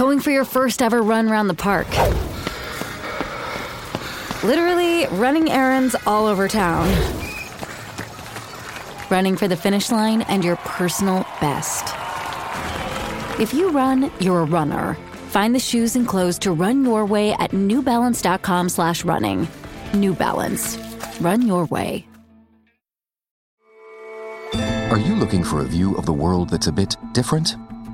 Going for your first ever run around the park. Literally running errands all over town. Running for the finish line and your personal best. If you run, you're a runner. Find the shoes and clothes to run your way at newbalance.com slash running. New Balance. Run your way. Are you looking for a view of the world that's a bit different?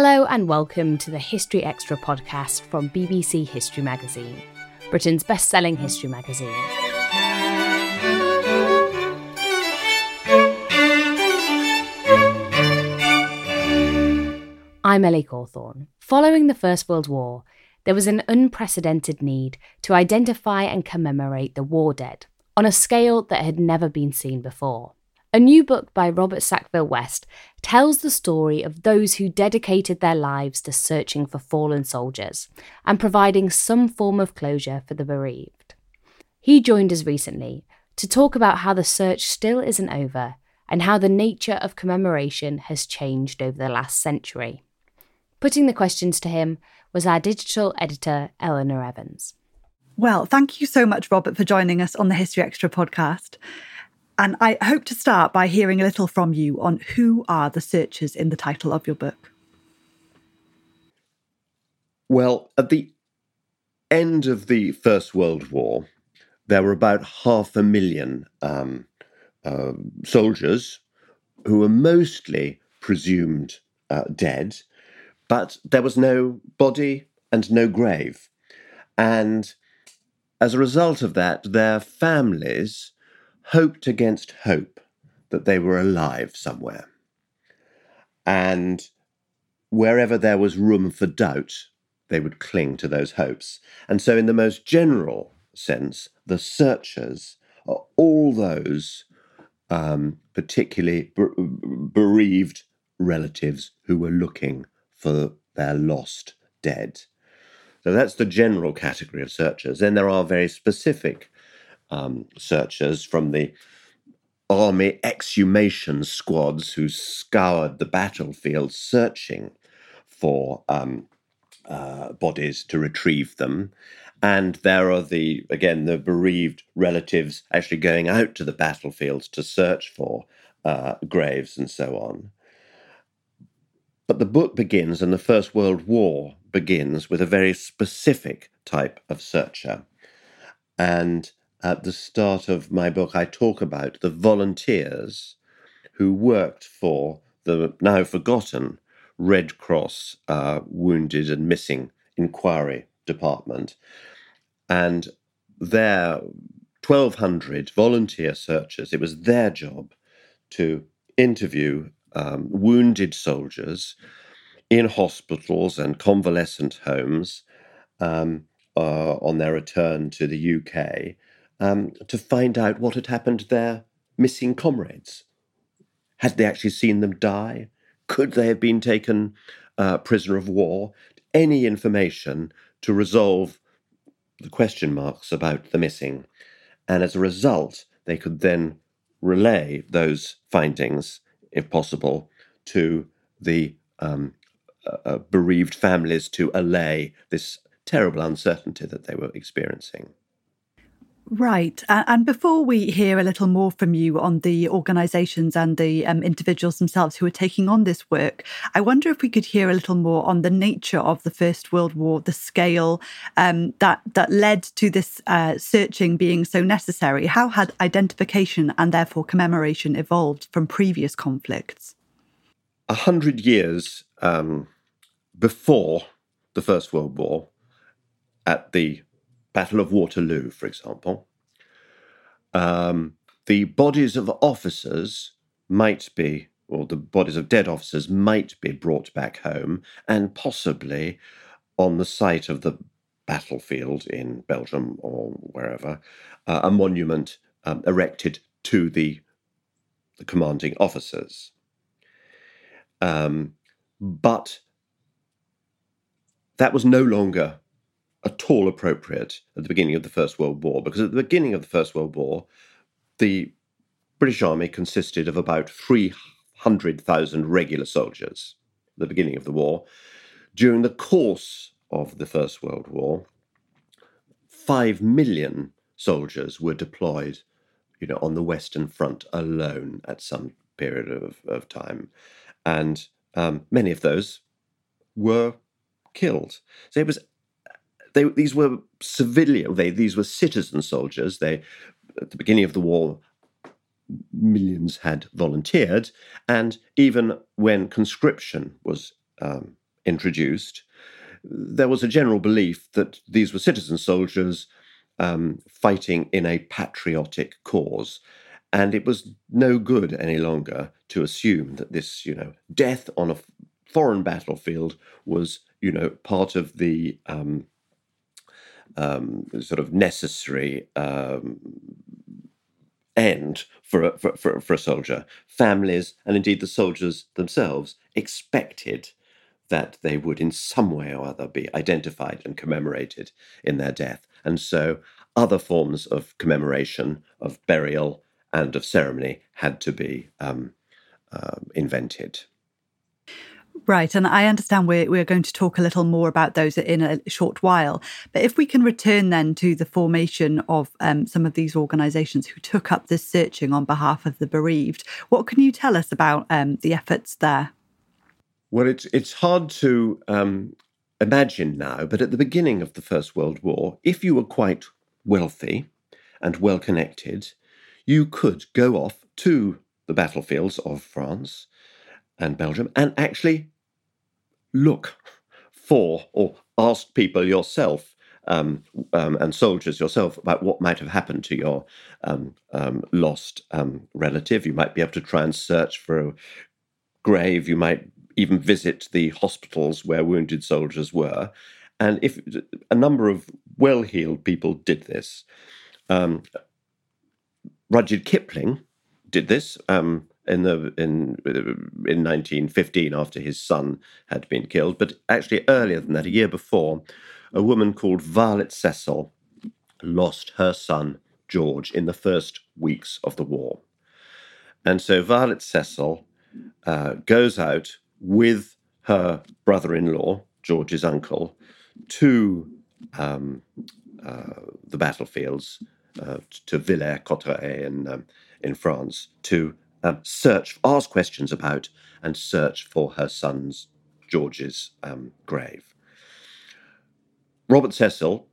Hello, and welcome to the History Extra podcast from BBC History Magazine, Britain's best selling history magazine. I'm Ellie Cawthorne. Following the First World War, there was an unprecedented need to identify and commemorate the war dead on a scale that had never been seen before. A new book by Robert Sackville West tells the story of those who dedicated their lives to searching for fallen soldiers and providing some form of closure for the bereaved. He joined us recently to talk about how the search still isn't over and how the nature of commemoration has changed over the last century. Putting the questions to him was our digital editor, Elinor Evans. Well, thank you so much, Robert, for joining us on the History Extra podcast. And I hope to start by hearing a little from you on who are the searchers in the title of your book. Well, at the end of the First World War, there were about half a million um, uh, soldiers who were mostly presumed uh, dead, but there was no body and no grave. And as a result of that, their families hoped against hope that they were alive somewhere. And wherever there was room for doubt, they would cling to those hopes. And so, in the most general sense, the searchers are all those, um, particularly bereaved relatives who were looking for their lost dead. So that's the general category of searchers. Then there are very specific um, searchers from the army exhumation squads who scoured the battlefield searching for um, uh, bodies to retrieve them. And there are the, again, the bereaved relatives actually going out to the battlefields to search for uh, graves and so on. But the book begins, and the First World War begins with a very specific type of searcher. And at the start of my book, I talk about the volunteers who worked for the now forgotten Red Cross uh, Wounded and Missing Inquiry Department. And their 1,200 volunteer searchers, it was their job to interview um, wounded soldiers in hospitals and convalescent homes um, uh, on their return to the UK um, to find out what had happened to their missing comrades. Had they actually seen them die? Could they have been taken uh, prisoner of war? Any information to resolve the question marks about the missing. And as a result, they could then relay those findings, if possible, to the um, uh, uh bereaved families to allay this terrible uncertainty that they were experiencing. Right. And before we hear a little more from you on the organisations and the um, individuals themselves who are taking on this work, I wonder if we could hear a little more on the nature of the First World War, the scale um, that that led to this uh, searching being so necessary. How had identification and therefore commemoration evolved from previous conflicts? A hundred years um, before the First World War, at the Battle of Waterloo, for example, um, the bodies of officers might be, or the bodies of dead officers might be brought back home and possibly on the site of the battlefield in Belgium or wherever, uh, a monument um, erected to the, the commanding officers. Um, but that was no longer at all appropriate at the beginning of the First World War, because at the beginning of the First World War, the British Army consisted of about 300,000 regular soldiers at the beginning of the war. During the course of the First World War, 5 million soldiers were deployed you know, on the Western Front alone at some period of, of time. And um, many of those were killed. So it was they, these were civilian, they, these were citizen soldiers. They, at the beginning of the war, millions had volunteered. And even when conscription was um, introduced, there was a general belief that these were citizen soldiers um, fighting in a patriotic cause. And it was no good any longer to assume that this, you know, death on a foreign battlefield was, you know, part of the um, um, sort of necessary um, end for a, for, for, for a soldier. Families, and indeed the soldiers themselves, expected that they would in some way or other be identified and commemorated in their death. And so other forms of commemoration, of burial, and of ceremony had to be um, uh, invented. Right. And I understand we're, we're going to talk a little more about those in a short while. But if we can return then to the formation of um, some of these organisations who took up this searching on behalf of the bereaved, what can you tell us about um, the efforts there? Well, it's, it's hard to um, imagine now, but at the beginning of the First World War, if you were quite wealthy and well connected, you could go off to the battlefields of France and Belgium and actually look for or ask people yourself um, um, and soldiers yourself about what might have happened to your um, um lost um, relative. You might be able to try and search for a grave. You might even visit the hospitals where wounded soldiers were. And if a number of well heeled people did this, um, Rudyard Kipling did this. Um, in the in in 1915 after his son had been killed, but actually earlier than that, a year before, a woman called Violet Cecil lost her son George in the first weeks of the war, and so Violet Cecil uh, goes out with her brother-in-law George's uncle to um, uh, the battlefields uh, to Villers-Cotterêts in um, in France to um, search, ask questions about, and search for her son's George's um, grave. Robert Cecil,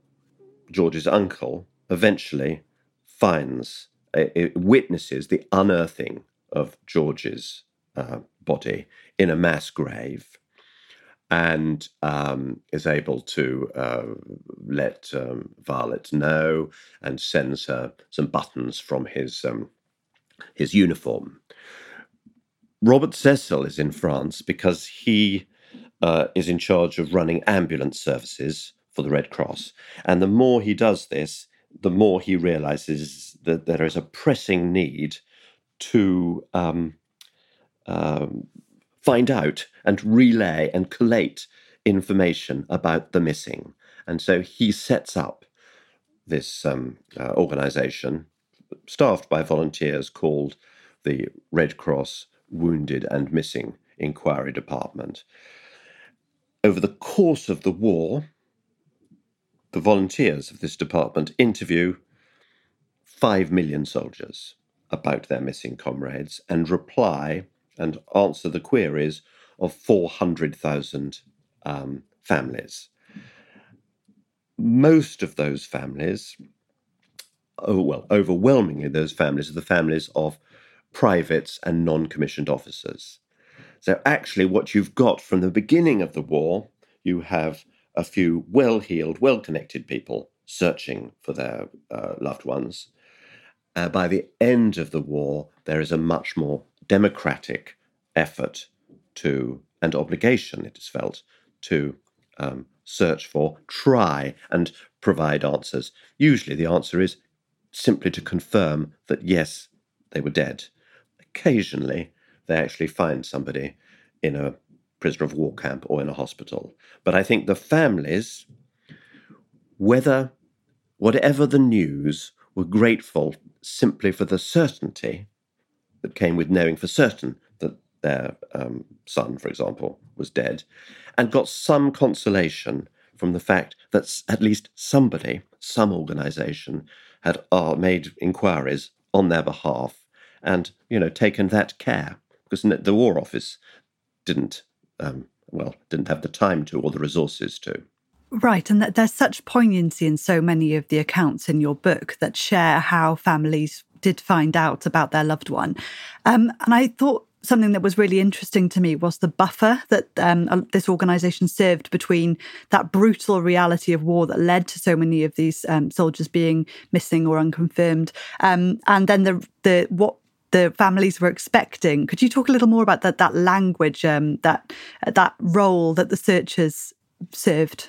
George's uncle, eventually finds, uh, witnesses the unearthing of George's uh, body in a mass grave and um, is able to uh, let um, Violet know and sends her some buttons from his um, his uniform. Robert Cecil is in France because he uh, is in charge of running ambulance services for the Red Cross, and the more he does this, the more he realizes that there is a pressing need to um, um, find out and relay and collate information about the missing. And so he sets up this um, uh, organization staffed by volunteers called the Red Cross Wounded and Missing Inquiry Department. Over the course of the war, the volunteers of this department interview 5 million soldiers about their missing comrades and reply and answer the queries of 400,000 um, families. Most of those families, oh, well, overwhelmingly, those families are the families of privates and non commissioned officers. So, actually, what you've got from the beginning of the war, you have a few well heeled, well connected people searching for their uh, loved ones. Uh, by the end of the war, there is a much more democratic effort to, and obligation, it is felt, to um, search for, try and provide answers. Usually the answer is simply to confirm that yes, they were dead. Occasionally, they actually find somebody in a prisoner of war camp or in a hospital. But I think the families, whether, whatever the news, were grateful simply for the certainty that came with knowing for certain that their um, son, for example, was dead, and got some consolation from the fact that at least somebody, some organization, had uh, made inquiries on their behalf and, you know, taken that care. Because the War Office didn't, um, well, didn't have the time to or the resources to. Right, and there's such poignancy in so many of the accounts in your book that share how families did find out about their loved one. Um, and I thought something that was really interesting to me was the buffer that um, this organization served between that brutal reality of war that led to so many of these um, soldiers being missing or unconfirmed, um, and then the the what the families were expecting. Could you talk a little more about that that language, um, that that role that the searchers served?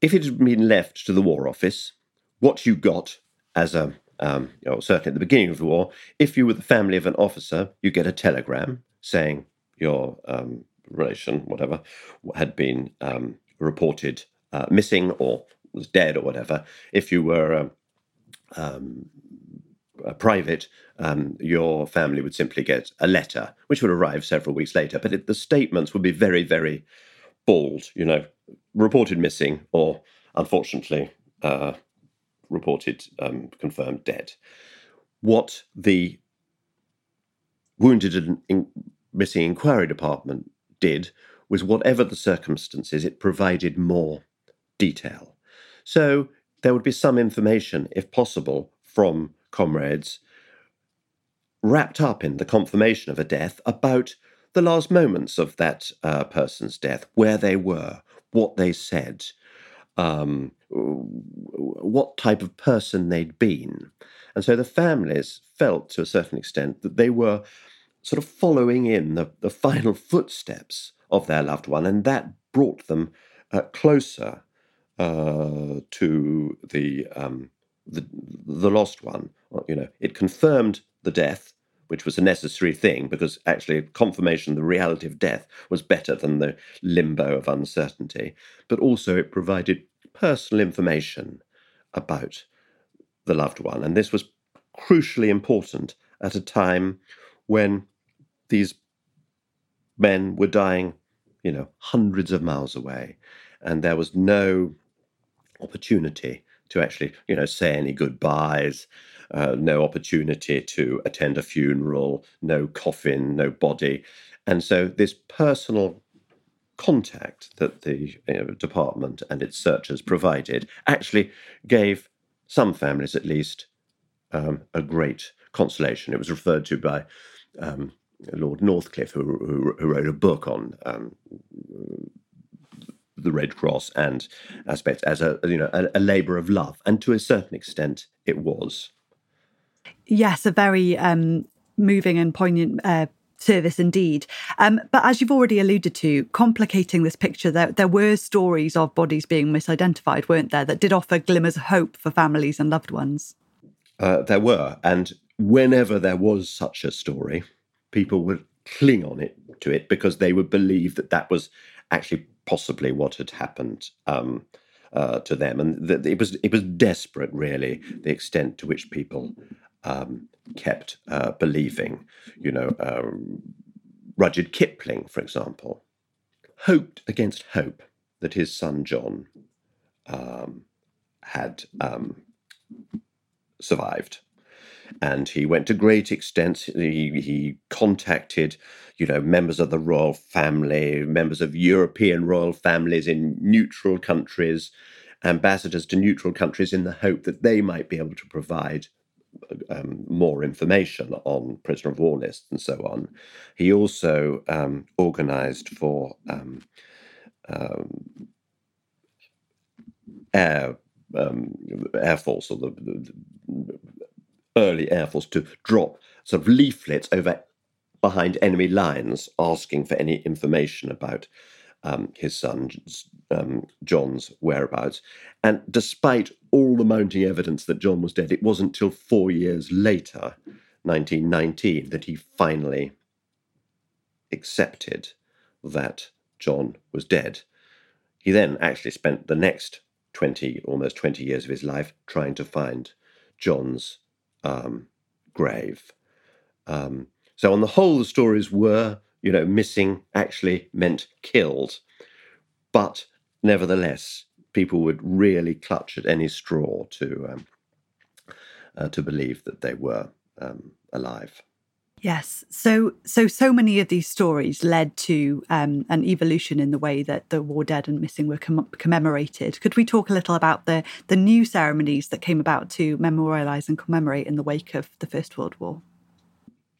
If it had been left to the War Office, what you got as a um, certainly at the beginning of the war, if you were the family of an officer, you get a telegram saying your um, relation, whatever, had been um, reported uh, missing or was dead or whatever. If you were um, um, a private, um, your family would simply get a letter, which would arrive several weeks later. But it, the statements would be very, very bald, you know, reported missing or unfortunately uh, reported um, confirmed dead. What the Wounded and in- Missing Inquiry Department did was, whatever the circumstances, it provided more detail. So there would be some information, if possible, from comrades wrapped up in the confirmation of a death about the last moments of that uh, person's death, where they were, what they said, um, what type of person they'd been. And so the families felt to a certain extent that they were sort of following in the, the final footsteps of their loved one, and that brought them uh, closer uh, to the, um, the the lost one. You know, it confirmed the death, which was a necessary thing because actually confirmation the reality of death was better than the limbo of uncertainty. But also it provided personal information about the loved one. And this was crucially important at a time when these men were dying, you know, hundreds of miles away. And there was no opportunity to actually, you know, say any goodbyes, uh, no opportunity to attend a funeral, no coffin, no body. And so this personal contact that the you know, department and its searchers provided actually gave some families, at least, um, a great consolation. It was referred to by um, Lord Northcliffe, who, who, who, wrote a book on um, the Red Cross and aspects as a you know a, a labour of love, and to a certain extent, it was. Yes, a very um, moving and poignant uh, service indeed. Um, but as you've already alluded to, complicating this picture, there, there were stories of bodies being misidentified, weren't there, that did offer glimmers of hope for families and loved ones? Uh, there were. And whenever there was such a story, people would cling on it to it because they would believe that that was actually possibly what had happened um, uh, to them, and that it was it was desperate, really, the extent to which people um, kept uh, believing. You know, um, Rudyard Kipling, for example, hoped against hope that his son John um, had um, survived and he went to great extents. He, he contacted, you know, members of the royal family, members of European royal families in neutral countries, ambassadors to neutral countries, in the hope that they might be able to provide um, more information on prisoner of war lists and so on. He also um, organized for um, um air um, air force or the, the, early Air Force to drop sort of leaflets over behind enemy lines asking for any information about um, his son um, John's whereabouts. And despite all the mounting evidence that John was dead, it wasn't till four years later, 1919, that he finally accepted that John was dead. He then actually spent the next 20, almost 20 years of his life trying to find John's um, grave. Um, so on the whole, the stories were, you know, missing actually meant killed, but nevertheless, people would really clutch at any straw to um, uh, to believe that they were um, alive. Yes. So, so, so many of these stories led to um, an evolution in the way that the war dead and missing were com- commemorated. Could we talk a little about the the new ceremonies that came about to memorialize and commemorate in the wake of the First World War?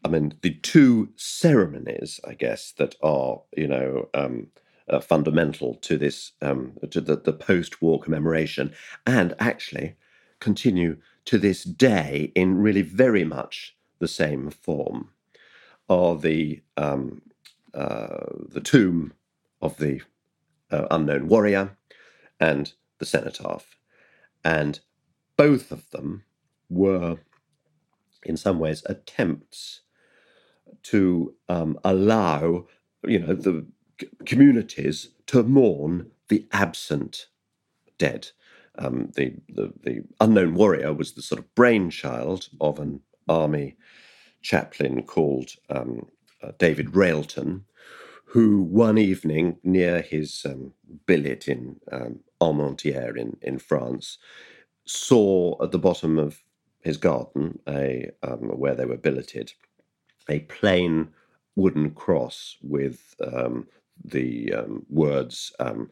I mean, the two ceremonies, I guess, that are you know um, uh, fundamental to this um, to the, the post-war commemoration, and actually continue to this day in really very much the same form are the um, uh, the tomb of the uh, unknown warrior and the cenotaph, and both of them were, in some ways, attempts to um, allow you know the communities to mourn the absent dead. Um, the, the, the unknown warrior was the sort of brainchild of an army chaplain called um, uh, David Railton, who one evening near his um, billet in um, Armentières in, in France saw at the bottom of his garden, a, um, where they were billeted, a plain wooden cross with um, the um, words um,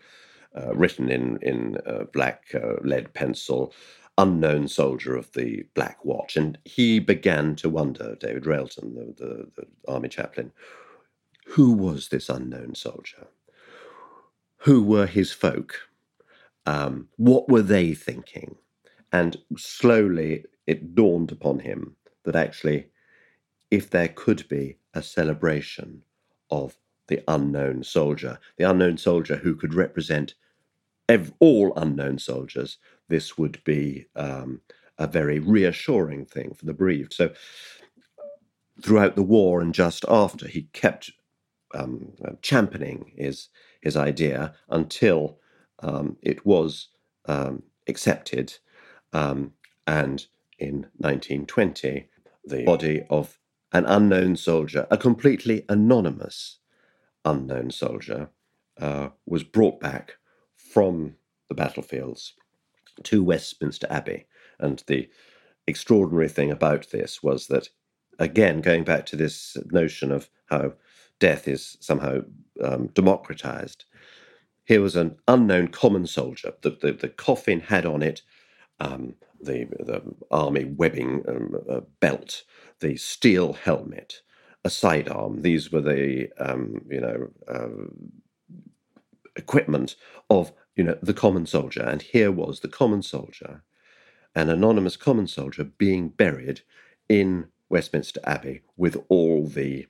uh, written in in uh, black uh, lead pencil unknown soldier of the Black Watch. And he began to wonder, David Railton, the, the, the army chaplain, who was this unknown soldier? Who were his folk? Um, what were they thinking? And slowly it dawned upon him that actually, if there could be a celebration of the unknown soldier, the unknown soldier who could represent ev- all unknown soldiers, this would be um, a very reassuring thing for the bereaved. So, throughout the war and just after, he kept um, championing his his idea until um, it was um, accepted, um, and in 1920, the body of an unknown soldier, a completely anonymous unknown soldier, uh, was brought back from the battlefields to Westminster Abbey. And the extraordinary thing about this was that, again, going back to this notion of how death is somehow um, democratized, here was an unknown common soldier. The, the, the coffin had on it um, the, the army webbing um, uh, belt, the steel helmet, a sidearm. These were the um, you know uh, equipment of you know the common soldier, and here was the common soldier, an anonymous common soldier being buried in Westminster Abbey with all the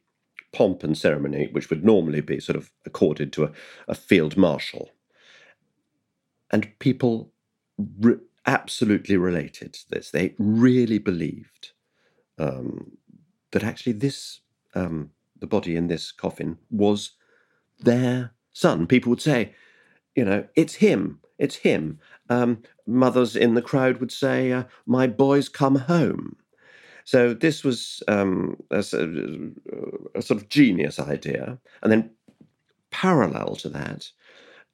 pomp and ceremony which would normally be sort of accorded to a, a field marshal. And people absolutely related to this. They really believed um, that actually this, um, the body in this coffin, was their son. People would say, you know, it's him, it's him. Um, mothers in the crowd would say, uh, my boy's come home. So this was um, a, a, sort of genius idea. And then parallel to that,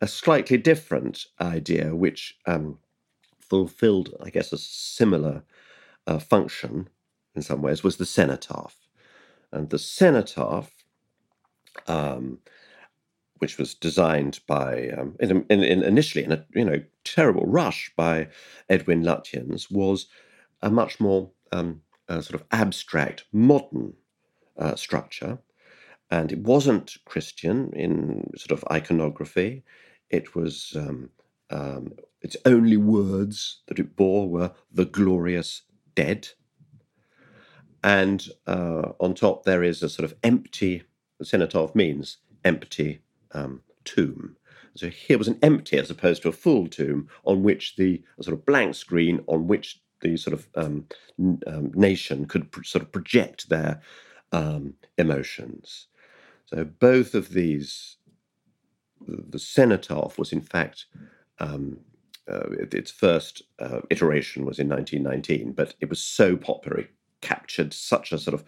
a slightly different idea, which um, fulfilled, I guess, a similar uh, function in some ways, was the cenotaph. And the cenotaph, um, which was designed by, um, in, in, in initially in a you know terrible rush by Edwin Lutyens, was a much more um, sort of abstract, modern uh, structure. And it wasn't Christian in sort of iconography. It was um, um, its only words that it bore were the glorious dead. And uh, on top there is a sort of empty, the cenotaph means empty um, tomb. So here was an empty as opposed to a full tomb on which the sort of blank screen on which the sort of um, um, nation could pr- sort of project their um, emotions. So both of these, the cenotaph was in fact um, uh, its first uh, iteration was in 1919, but it was so popular, it captured such a sort of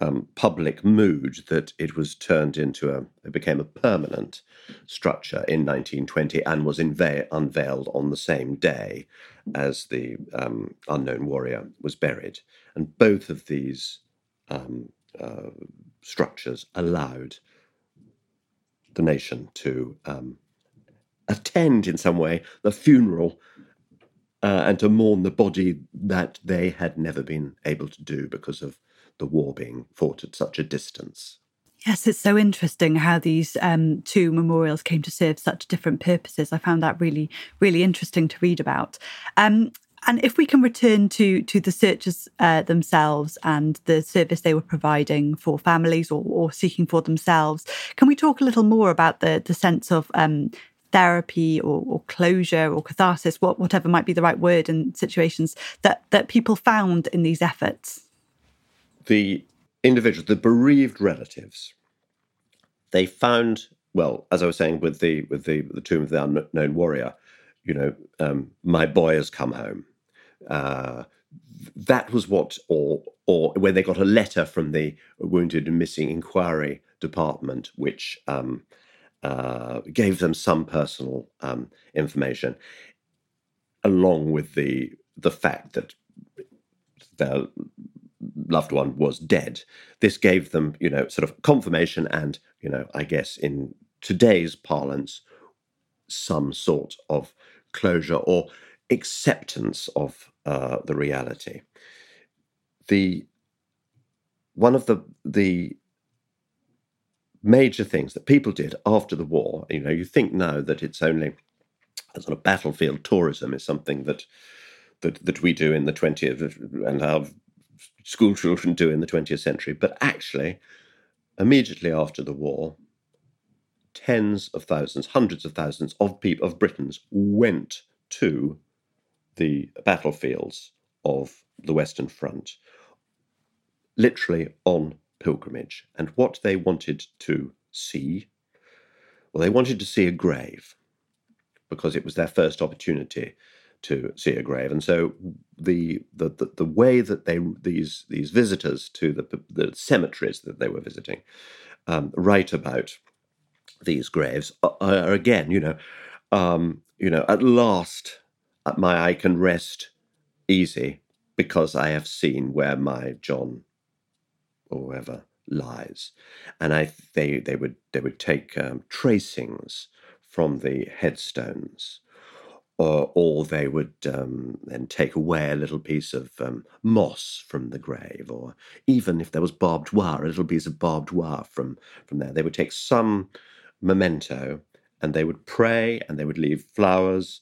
um, public mood that it was turned into a, it became a permanent structure in 1920 and was inva- unveiled on the same day as the um, unknown warrior was buried. And both of these um, uh, structures allowed the nation to um, attend in some way the funeral uh, and to mourn the body that they had never been able to do because of the war being fought at such a distance. Yes, it's so interesting how these um, two memorials came to serve such different purposes. I found that really, really interesting to read about. Um, and if we can return to to the searchers uh, themselves and the service they were providing for families or, or, seeking for themselves, can we talk a little more about the the sense of um, therapy or, or, closure or catharsis, what, whatever might be the right word in situations that that people found in these efforts? the individuals, the bereaved relatives, they found well, as I was saying with the with the the tomb of the unknown warrior, you know, um, my boy has come home. Uh, that was what, or or when they got a letter from the Wounded and Missing Inquiry Department, which um, uh, gave them some personal um, information, along with the the fact that their loved one was dead. This gave them, you know, sort of confirmation and, you know, I guess in today's parlance, some sort of closure or acceptance of uh, the reality. The one of the the major things that people did after the war, you know, you think now that it's only a sort of battlefield tourism is something that that that we do in the 20th and our school children do in the 20th century. But actually, immediately after the war, tens of thousands, hundreds of thousands of people of Britons went to the battlefields of the Western Front, literally on pilgrimage. And what they wanted to see, well, they wanted to see a grave because it was their first opportunity to see a grave, and so the the the, the way that they these these visitors to the the cemeteries that they were visiting um, write about these graves are, are again, you know, um, you know, at last my eye can rest easy because I have seen where my John or whoever lies, and I they they would they would take um, tracings from the headstones or, or they would um, then take away a little piece of um, moss from the grave, or even if there was barbed wire, a little piece of barbed wire from, from there. They would take some memento and they would pray and they would leave flowers.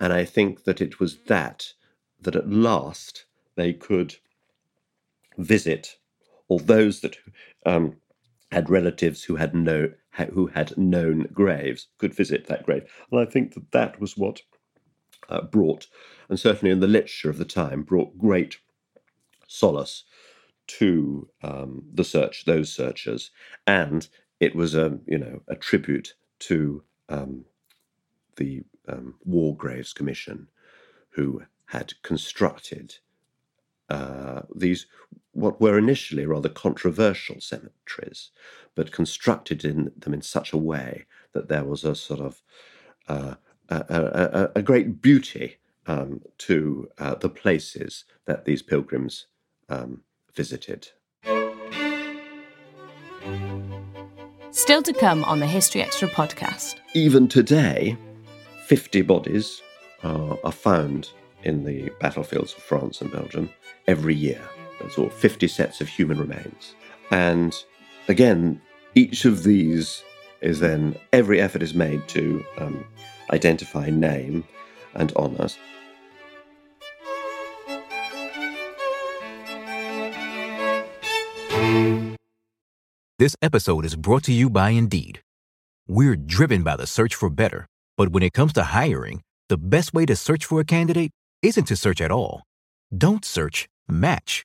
And I think that it was that that at last they could visit, or those that um, had relatives who had no who had known graves could visit that grave. And I think that that was what uh, brought, and certainly in the literature of the time, brought great solace to um, the search, those searchers, and it was a you know a tribute to um, the um, War Graves Commission, who had constructed uh, these what were initially rather controversial cemeteries, but constructed in them in such a way that there was a sort of uh, a, a, a, great beauty um, to uh, the places that these pilgrims um, visited. Still to come on the History Extra podcast. Even today, 50 bodies are, are found in the battlefields of France and Belgium every year. That's all 50 sets of human remains. And again, each of these is then, every effort is made to um, identify, name, and honour. This episode is brought to you by Indeed. We're driven by the search for better, but when it comes to hiring, the best way to search for a candidate isn't to search at all. Don't search, match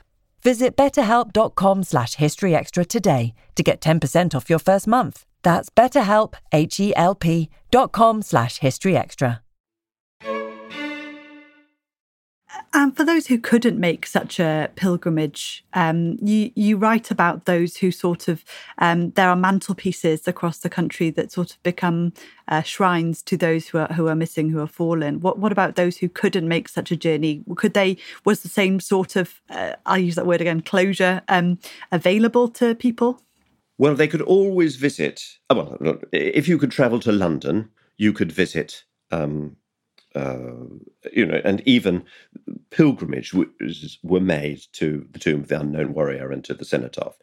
Visit betterhelp.com slash historyextra today to get 10% off your first month. That's betterhelp, H-E-L-P dot com slash historyextra. And for those who couldn't make such a pilgrimage, um, you you write about those who sort of um, there are mantelpieces across the country that sort of become uh, shrines to those who are who are missing, who are fallen. What what about those who couldn't make such a journey? Could they was the same sort of uh, I use that word again closure um, available to people? Well, they could always visit. Oh, well, if you could travel to London, you could visit um, uh, you know, and even pilgrimage were made to the tomb of the unknown warrior and to the cenotaph.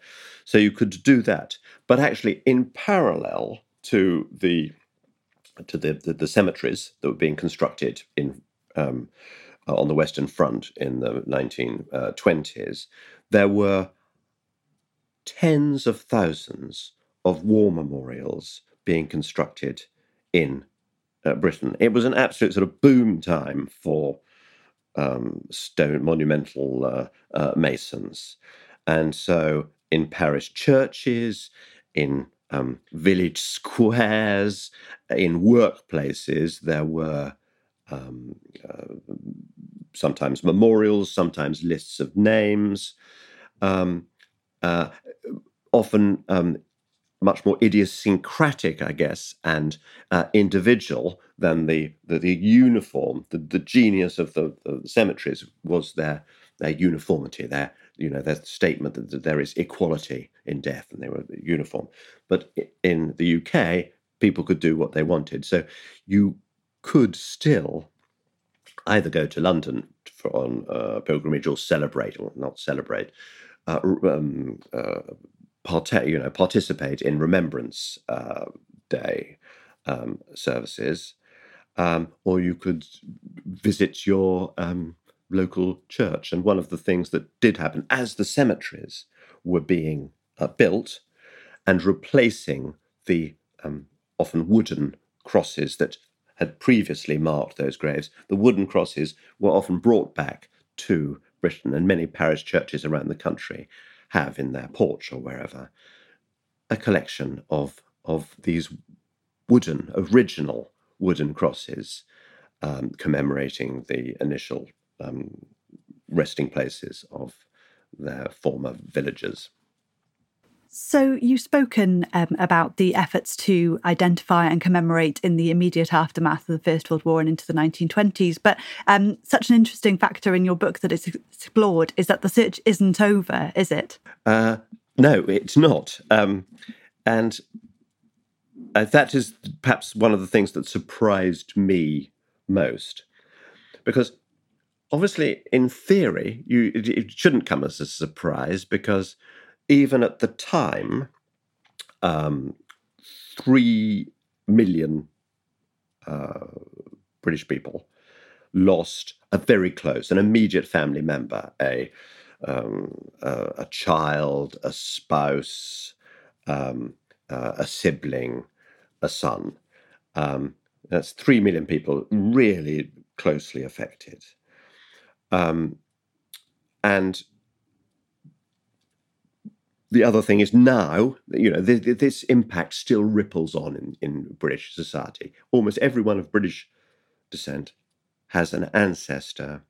So you could do that, but actually, in parallel to the to the, the, the cemeteries that were being constructed in um, on the Western Front in the 1920s, there were tens of thousands of war memorials being constructed in uh, Britain. It was an absolute sort of boom time for um, stone monumental uh, uh, masons, and so in parish churches, in um, village squares, in workplaces, there were um, uh, sometimes memorials, sometimes lists of names. Um, uh, often um, much more idiosyncratic, I guess, and uh, individual than the, the, the uniform. The, the genius of the, the, cemeteries was their their uniformity, their you know, their statement that, that there is equality in death and they were uniform. But in the UK, people could do what they wanted. So you could still either go to London for, on uh, pilgrimage or celebrate, or not celebrate, uh, um, uh, part- you know, participate in Remembrance uh, Day um, services, um, or you could visit your um, local church. And one of the things that did happen as the cemeteries were being uh, built and replacing the um, often wooden crosses that had previously marked those graves, the wooden crosses were often brought back to Britain, and many parish churches around the country have in their porch or wherever a collection of of these wooden, original wooden crosses um, commemorating the initial um, resting places of their former villagers. So, you've spoken um, about the efforts to identify and commemorate in the immediate aftermath of the First World War and into the 1920s. But um, such an interesting factor in your book that it's explored is that the search isn't over, is it? Uh, no, it's not. Um, and uh, that is perhaps one of the things that surprised me most. Because obviously, in theory, you, it, it shouldn't come as a surprise because even at the time, um, three million uh, British people lost a very close, an immediate family member, a um, a, a, child, a spouse, um, uh, a sibling, a son. Um, that's three million people really closely affected. Um, and the other thing is now, you know, this, this impact still ripples on in, in British society. Almost everyone of British descent has an ancestor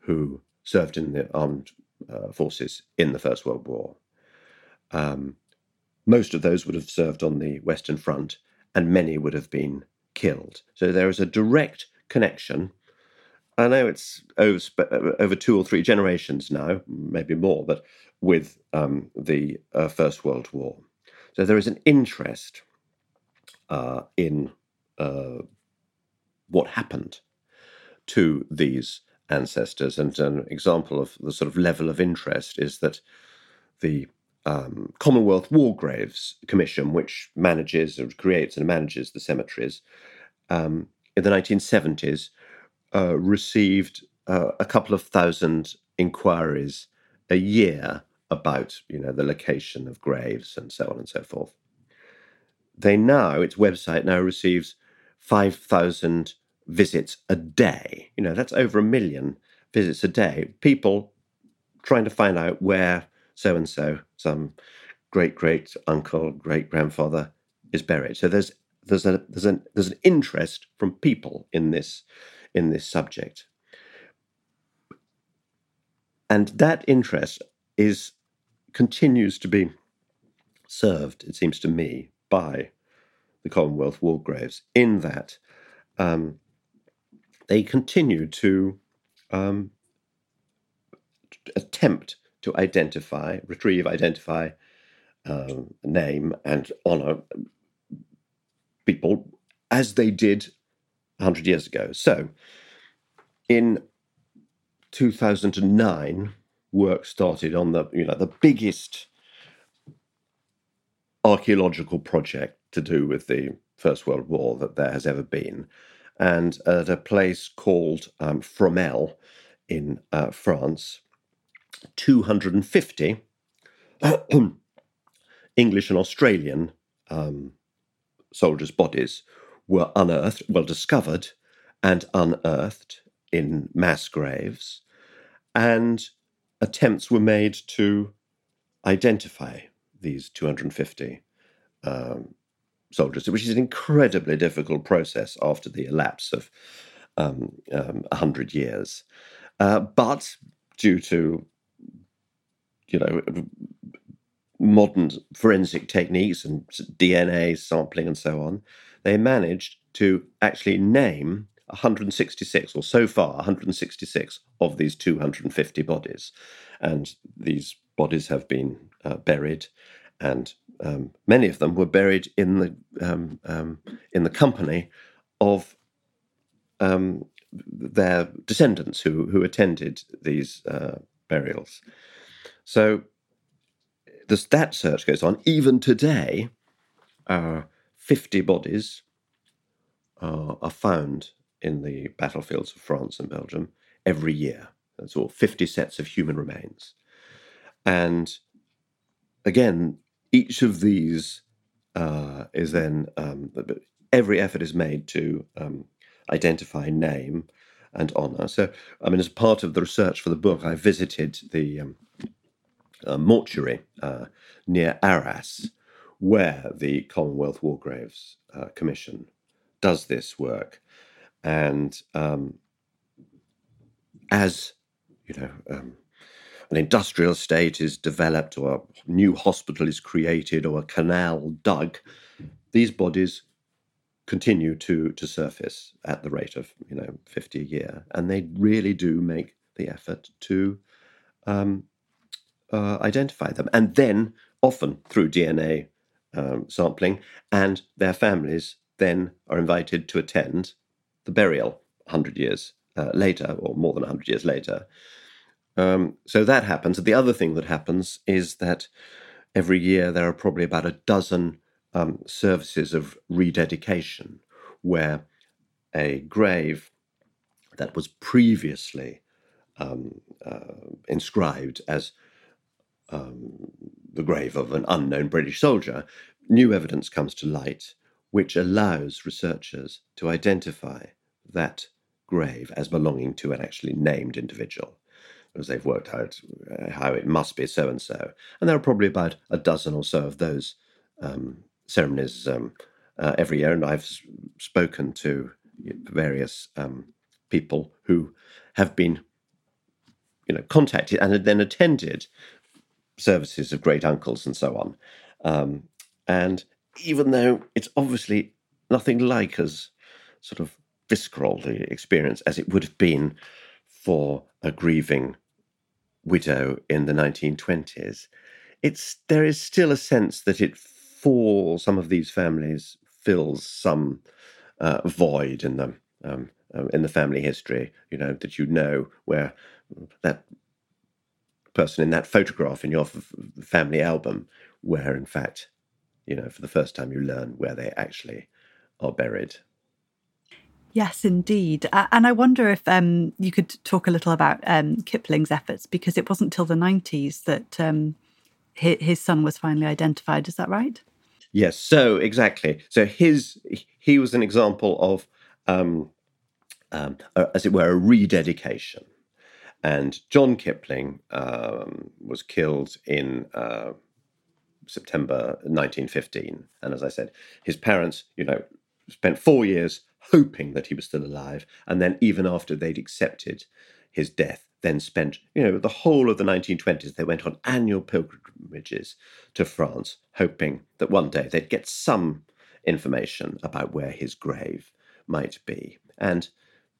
who served in the armed uh, forces in the First World War. Um, most of those would have served on the Western Front, and many would have been killed. So there is a direct connection. I know it's over, over two or three generations now, maybe more, but with um, the uh, First World War. So there is an interest uh, in uh, what happened to these ancestors. And an example of the sort of level of interest is that the um, Commonwealth War Graves Commission, which manages or creates and manages the cemeteries, um, in the 1970s uh, received uh, a couple of thousand inquiries a year about you know the location of graves and so on and so forth. They now its website now receives five thousand visits a day. You know that's over a million visits a day. People trying to find out where so and so, some great great uncle, great grandfather is buried. So there's there's a there's an there's an interest from people in this in this subject. And that interest is continues to be served, it seems to me, by the Commonwealth War Graves in that um, they continue to um, attempt to identify, retrieve, identify, um, name, and honor people as they did 100 years ago. So in 2009, work started on the you know the biggest archaeological project to do with the First World War that there has ever been, and at a place called um, Fromelles in uh, France, 250 English and Australian um, soldiers' bodies were unearthed, well discovered, and unearthed in mass graves, and attempts were made to identify these 250 um, soldiers, which is an incredibly difficult process after the elapse of um, um, 100 years. Uh, but due to, you know, modern forensic techniques and DNA sampling and so on, they managed to actually name 166, or so far 166 of these 250 bodies. And these bodies have been uh, buried, and um, many of them were buried in the um, um, in the company of um, their descendants who who attended these uh, burials. So this, that search goes on. Even today, uh, 50 bodies are, are found in the battlefields of France and Belgium every year. That's all 50 sets of human remains. And again, each of these uh, is then, um, every effort is made to um, identify name and honour. So, I mean, as part of the research for the book, I visited the um, uh, mortuary uh, near Arras, where the Commonwealth War Graves uh, Commission does this work. And um, as you know, um, an industrial estate is developed, or a new hospital is created, or a canal dug, these bodies continue to to surface at the rate of you know 50 a year, and they really do make the effort to um, uh, identify them, and then often through DNA um, sampling, and their families then are invited to attend the burial 100 years uh, later, or more than 100 years later. Um, so that happens. The other thing that happens is that every year there are probably about a dozen um, services of rededication where a grave that was previously um, uh, inscribed as um, the grave of an unknown British soldier, new evidence comes to light which allows researchers to identify that grave as belonging to an actually named individual because they've worked out uh, how it must be so and so. And there are probably about a dozen or so of those um, ceremonies um, uh, every year. And I've spoken to various um, people who have been, you know, contacted and then attended services of great uncles and so on. Um, and even though it's obviously nothing like as sort of visceral the experience as it would have been for a grieving widow in the 1920s, it's there is still a sense that it for some of these families fills some uh, void in them um, um, in the family history. You know that you know where that person in that photograph in your f- family album, where in fact, you know, for the first time you learn where they actually are buried. Yes, indeed. And I wonder if um, you could talk a little about um, Kipling's efforts, because it wasn't till the 90s that um, his, son was finally identified. Is that right? Yes, so exactly. So his he was an example of, um, um, as it were, a rededication and John Kipling um, was killed in uh, September 1915. And as I said, his parents, you know, spent four years hoping that he was still alive. And then, even after they'd accepted his death, then spent, you know, the whole of the 1920s, they went on annual pilgrimages to France, hoping that one day they'd get some information about where his grave might be. And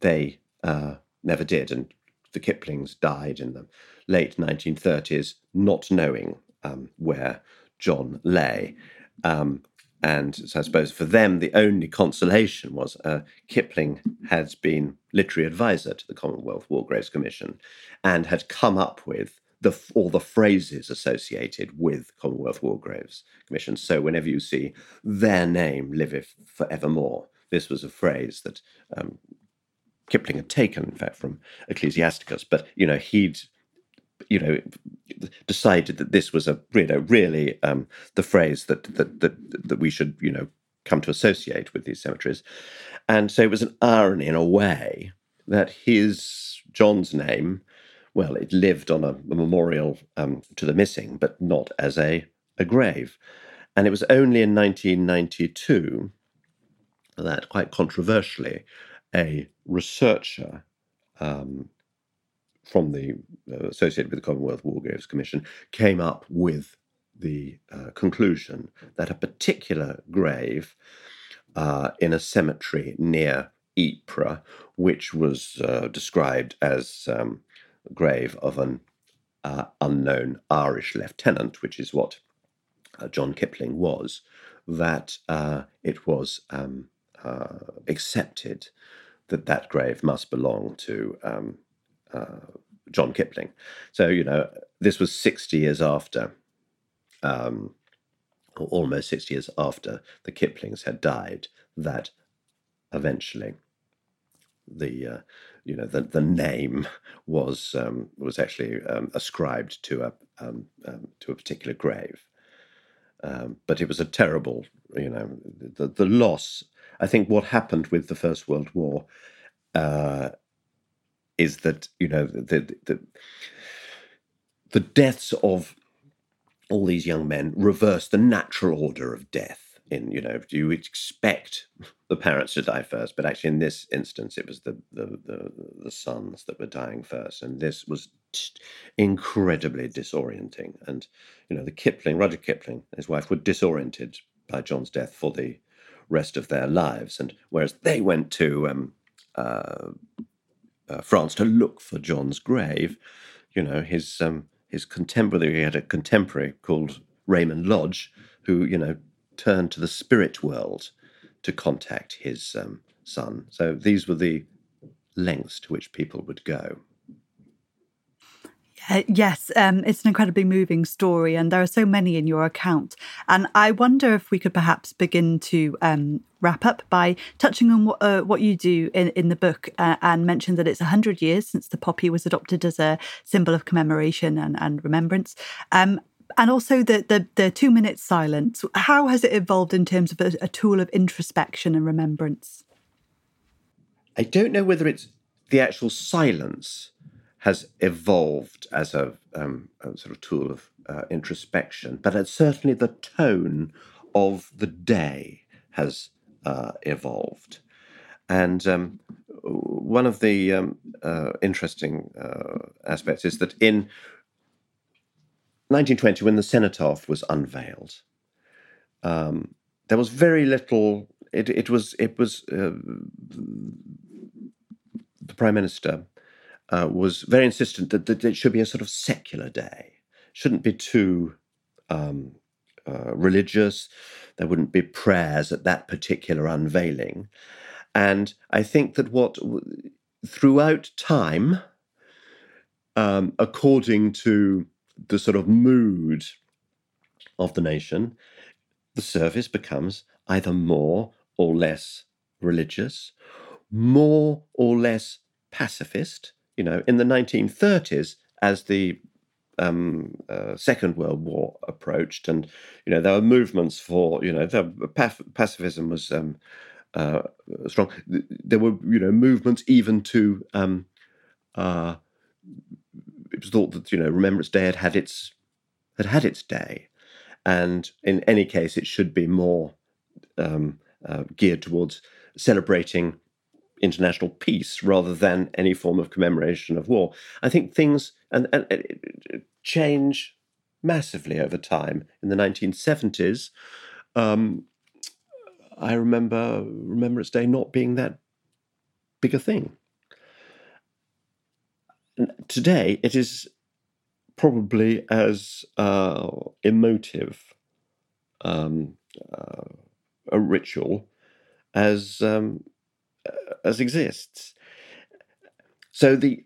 they uh, never did. And the Kiplings died in the late 1930s, not knowing um, where John lay. Um, and so I suppose for them, the only consolation was uh, Kipling had been literary advisor to the Commonwealth War Graves Commission and had come up with the, all the phrases associated with Commonwealth War Graves Commission. So whenever you see their name liveth forevermore, this was a phrase that um, Kipling had taken, in fact, from Ecclesiasticus. But you know, he'd you know decided that this was a you know really um, the phrase that that that that we should you know come to associate with these cemeteries, and so it was an irony in a way that his John's name, well, it lived on a, a memorial um, to the missing, but not as a a grave, and it was only in 1992 that, quite controversially, a researcher um, from the uh, associated with the Commonwealth War Graves Commission came up with the uh, conclusion that a particular grave uh, in a cemetery near Ypres, which was uh, described as um, the grave of an uh, unknown Irish lieutenant, which is what uh, John Kipling was, that it was um, accepted that that grave must belong to um, John Kipling. So, you know, this was 60 years after, um, or almost 60 years after the Kiplings had died, that eventually the uh, you know the, the name was um, was actually um, ascribed to a um, um to a particular grave. Um, but it was a terrible, you know, the, the loss. I think what happened with the First World War uh, is that you know the, the the deaths of all these young men reverse the natural order of death. In you know, you expect the parents to die first, but actually in this instance, it was the the the, the sons that were dying first, and this was incredibly disorienting. And you know, the Kipling, Rudyard Kipling, his wife, were disoriented by John's death for the rest of their lives, and whereas they went to um, uh, uh, France to look for John's grave. You know, his um, his contemporary he had a contemporary called Raymond Lodge, who you know turned to the spirit world to contact his um, son. So these were the lengths to which people would go. Uh, yes, um, it's an incredibly moving story, and there are so many in your account. And I wonder if we could perhaps begin to um, wrap up by touching on what, uh, what you do in, in the book uh, and mention that it's 100 years since the poppy was adopted as a symbol of commemoration and, and remembrance. Um, and also the, the, the two minute silence. How has it evolved in terms of a, a tool of introspection and remembrance? I don't know whether it's the actual silence has evolved as a, um, a sort of tool of uh, introspection, but it's certainly the tone of the day has uh, evolved. And um, one of the um, uh, interesting uh, aspects is that in 1920, when the cenotaph was unveiled, um, there was very little. It, it was it was uh, the prime minister uh, was very insistent that, that, it should be a sort of secular day. Shouldn't be too um, uh, religious. There wouldn't be prayers at that particular unveiling. And I think that what throughout time, um, according to the sort of mood of the nation, the service becomes either more or less religious, more or less pacifist, you know, in the 1930s, as the um, uh, Second World War approached, and you know there were movements for you know the pacifism was um, uh, strong. There were you know movements even to um, uh, it was thought that you know Remembrance Day had had its had had its day, and in any case it should be more um, uh, geared towards celebrating international peace rather than any form of commemoration of war. I think things and, and, and change massively over time. In the 1970s, um, I remember Remembrance Day not being that big a thing. Today, it is probably as uh, emotive um, uh, a ritual as um, as exists. So the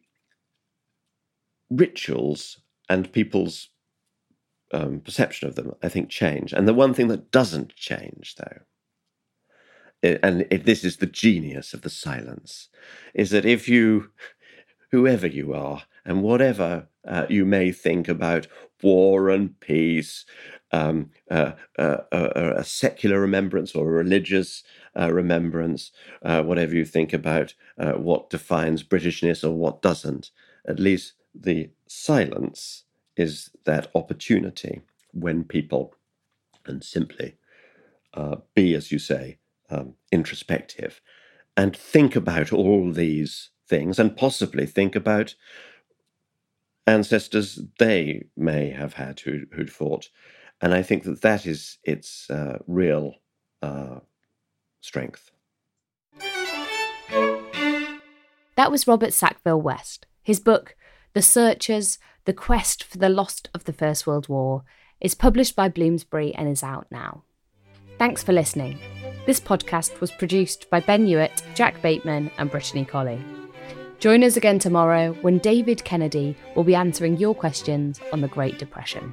rituals and people's um, perception of them, I think, change. And the one thing that doesn't change, though, and if this is the genius of the silence, is that if you, whoever you are, and whatever uh, you may think about war and peace, um, uh, uh, uh, a secular remembrance or a religious uh, remembrance, uh, whatever you think about uh, what defines Britishness or what doesn't. At least the silence is that opportunity when people can simply uh, be, as you say, um, introspective and think about all these things and possibly think about ancestors they may have had who, who'd fought. And I think that that is its uh, real uh, strength. That was Robert Sackville West. His book, The Searchers The Quest for the Lost of the First World War, is published by Bloomsbury and is out now. Thanks for listening. This podcast was produced by Ben Hewitt, Jack Bateman, and Brittany Colley. Join us again tomorrow when David Kennedy will be answering your questions on the Great Depression.